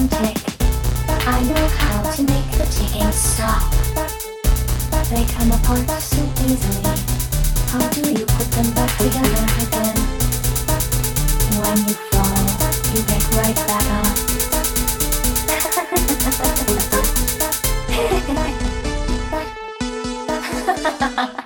them tick. I know how to make the ticking stop. But they come apart so easily. How do you put them back together again? When you fall, you get right back up. Then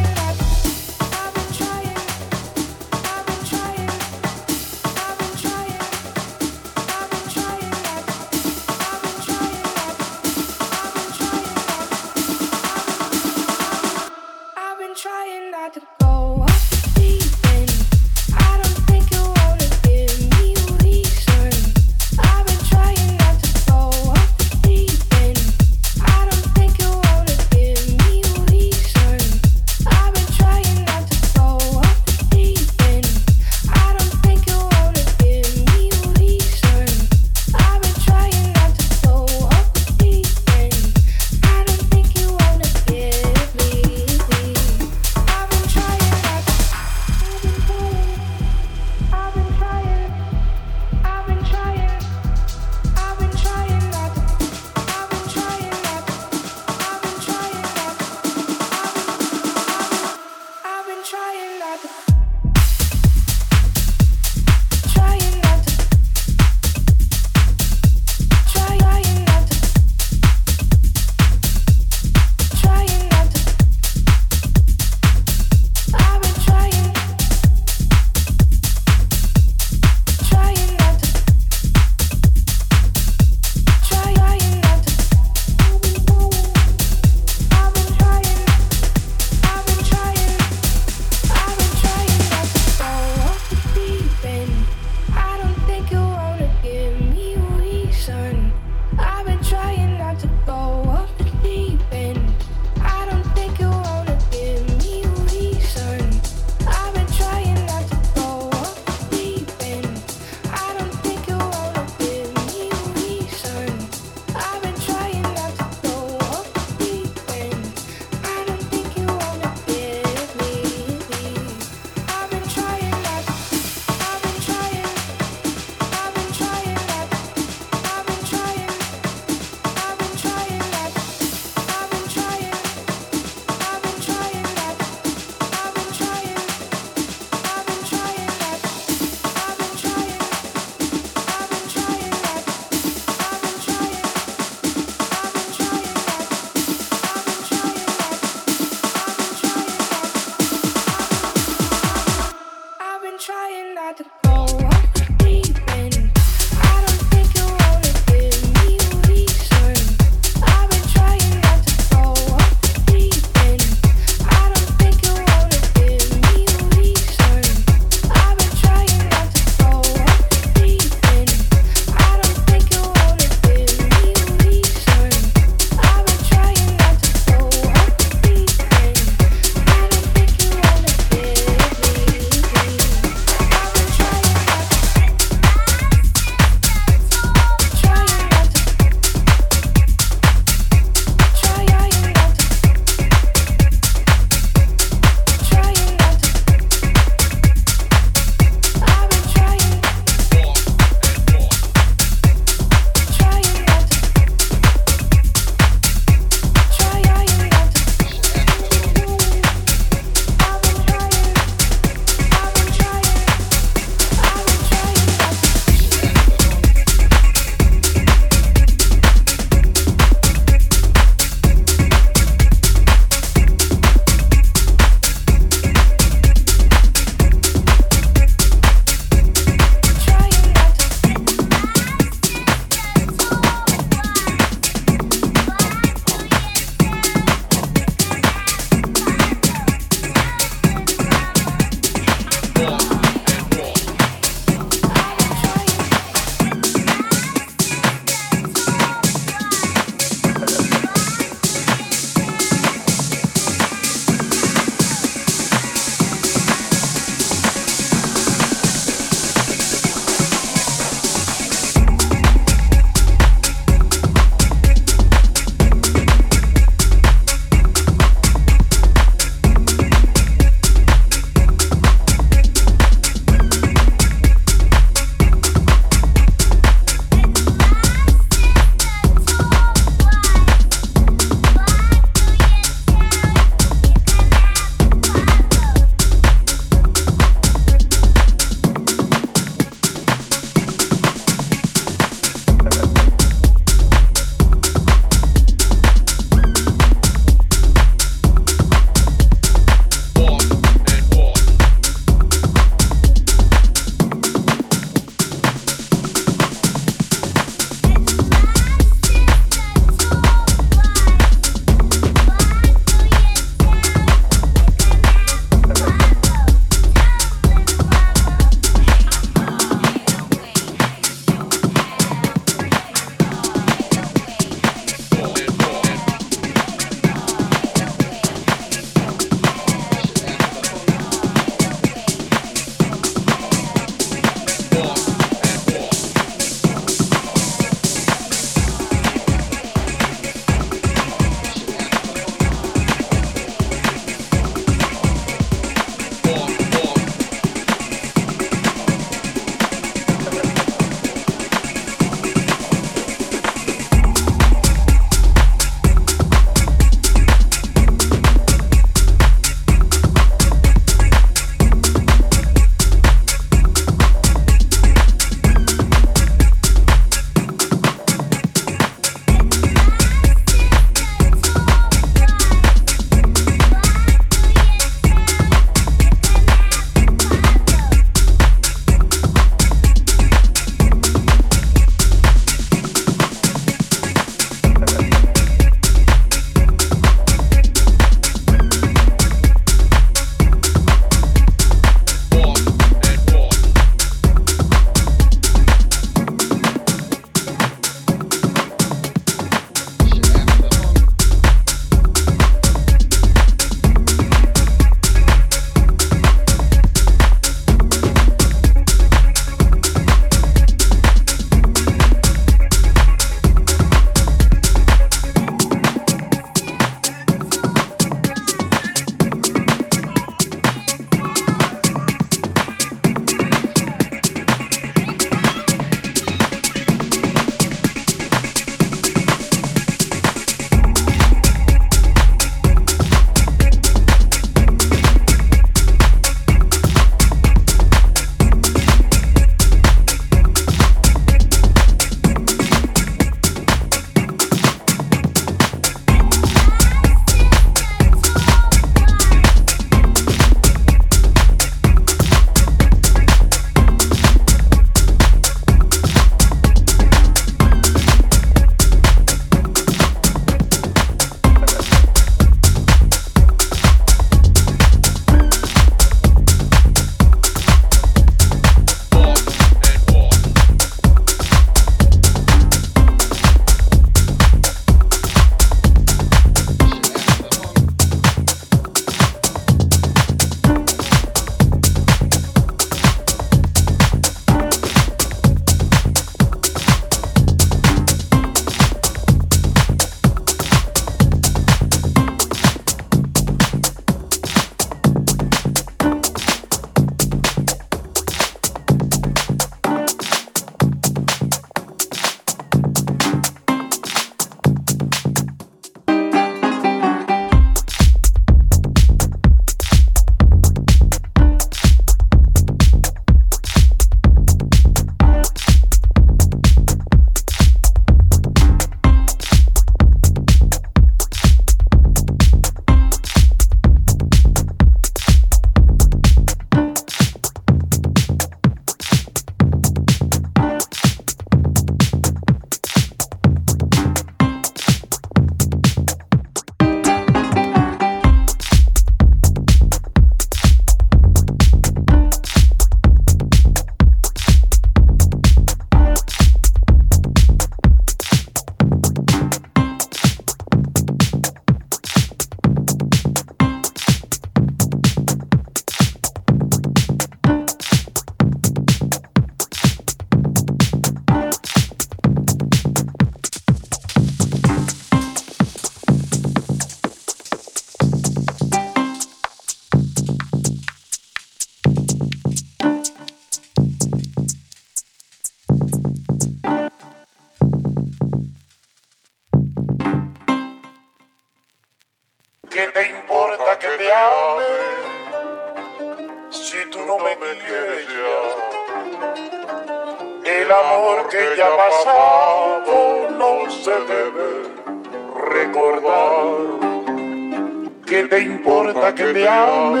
que te ame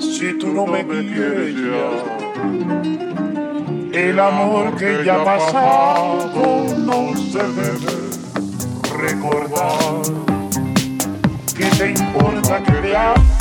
si tú no me quieres ya? El amor que ya ha pasado no se debe recordar. ¿Qué te importa que te ame?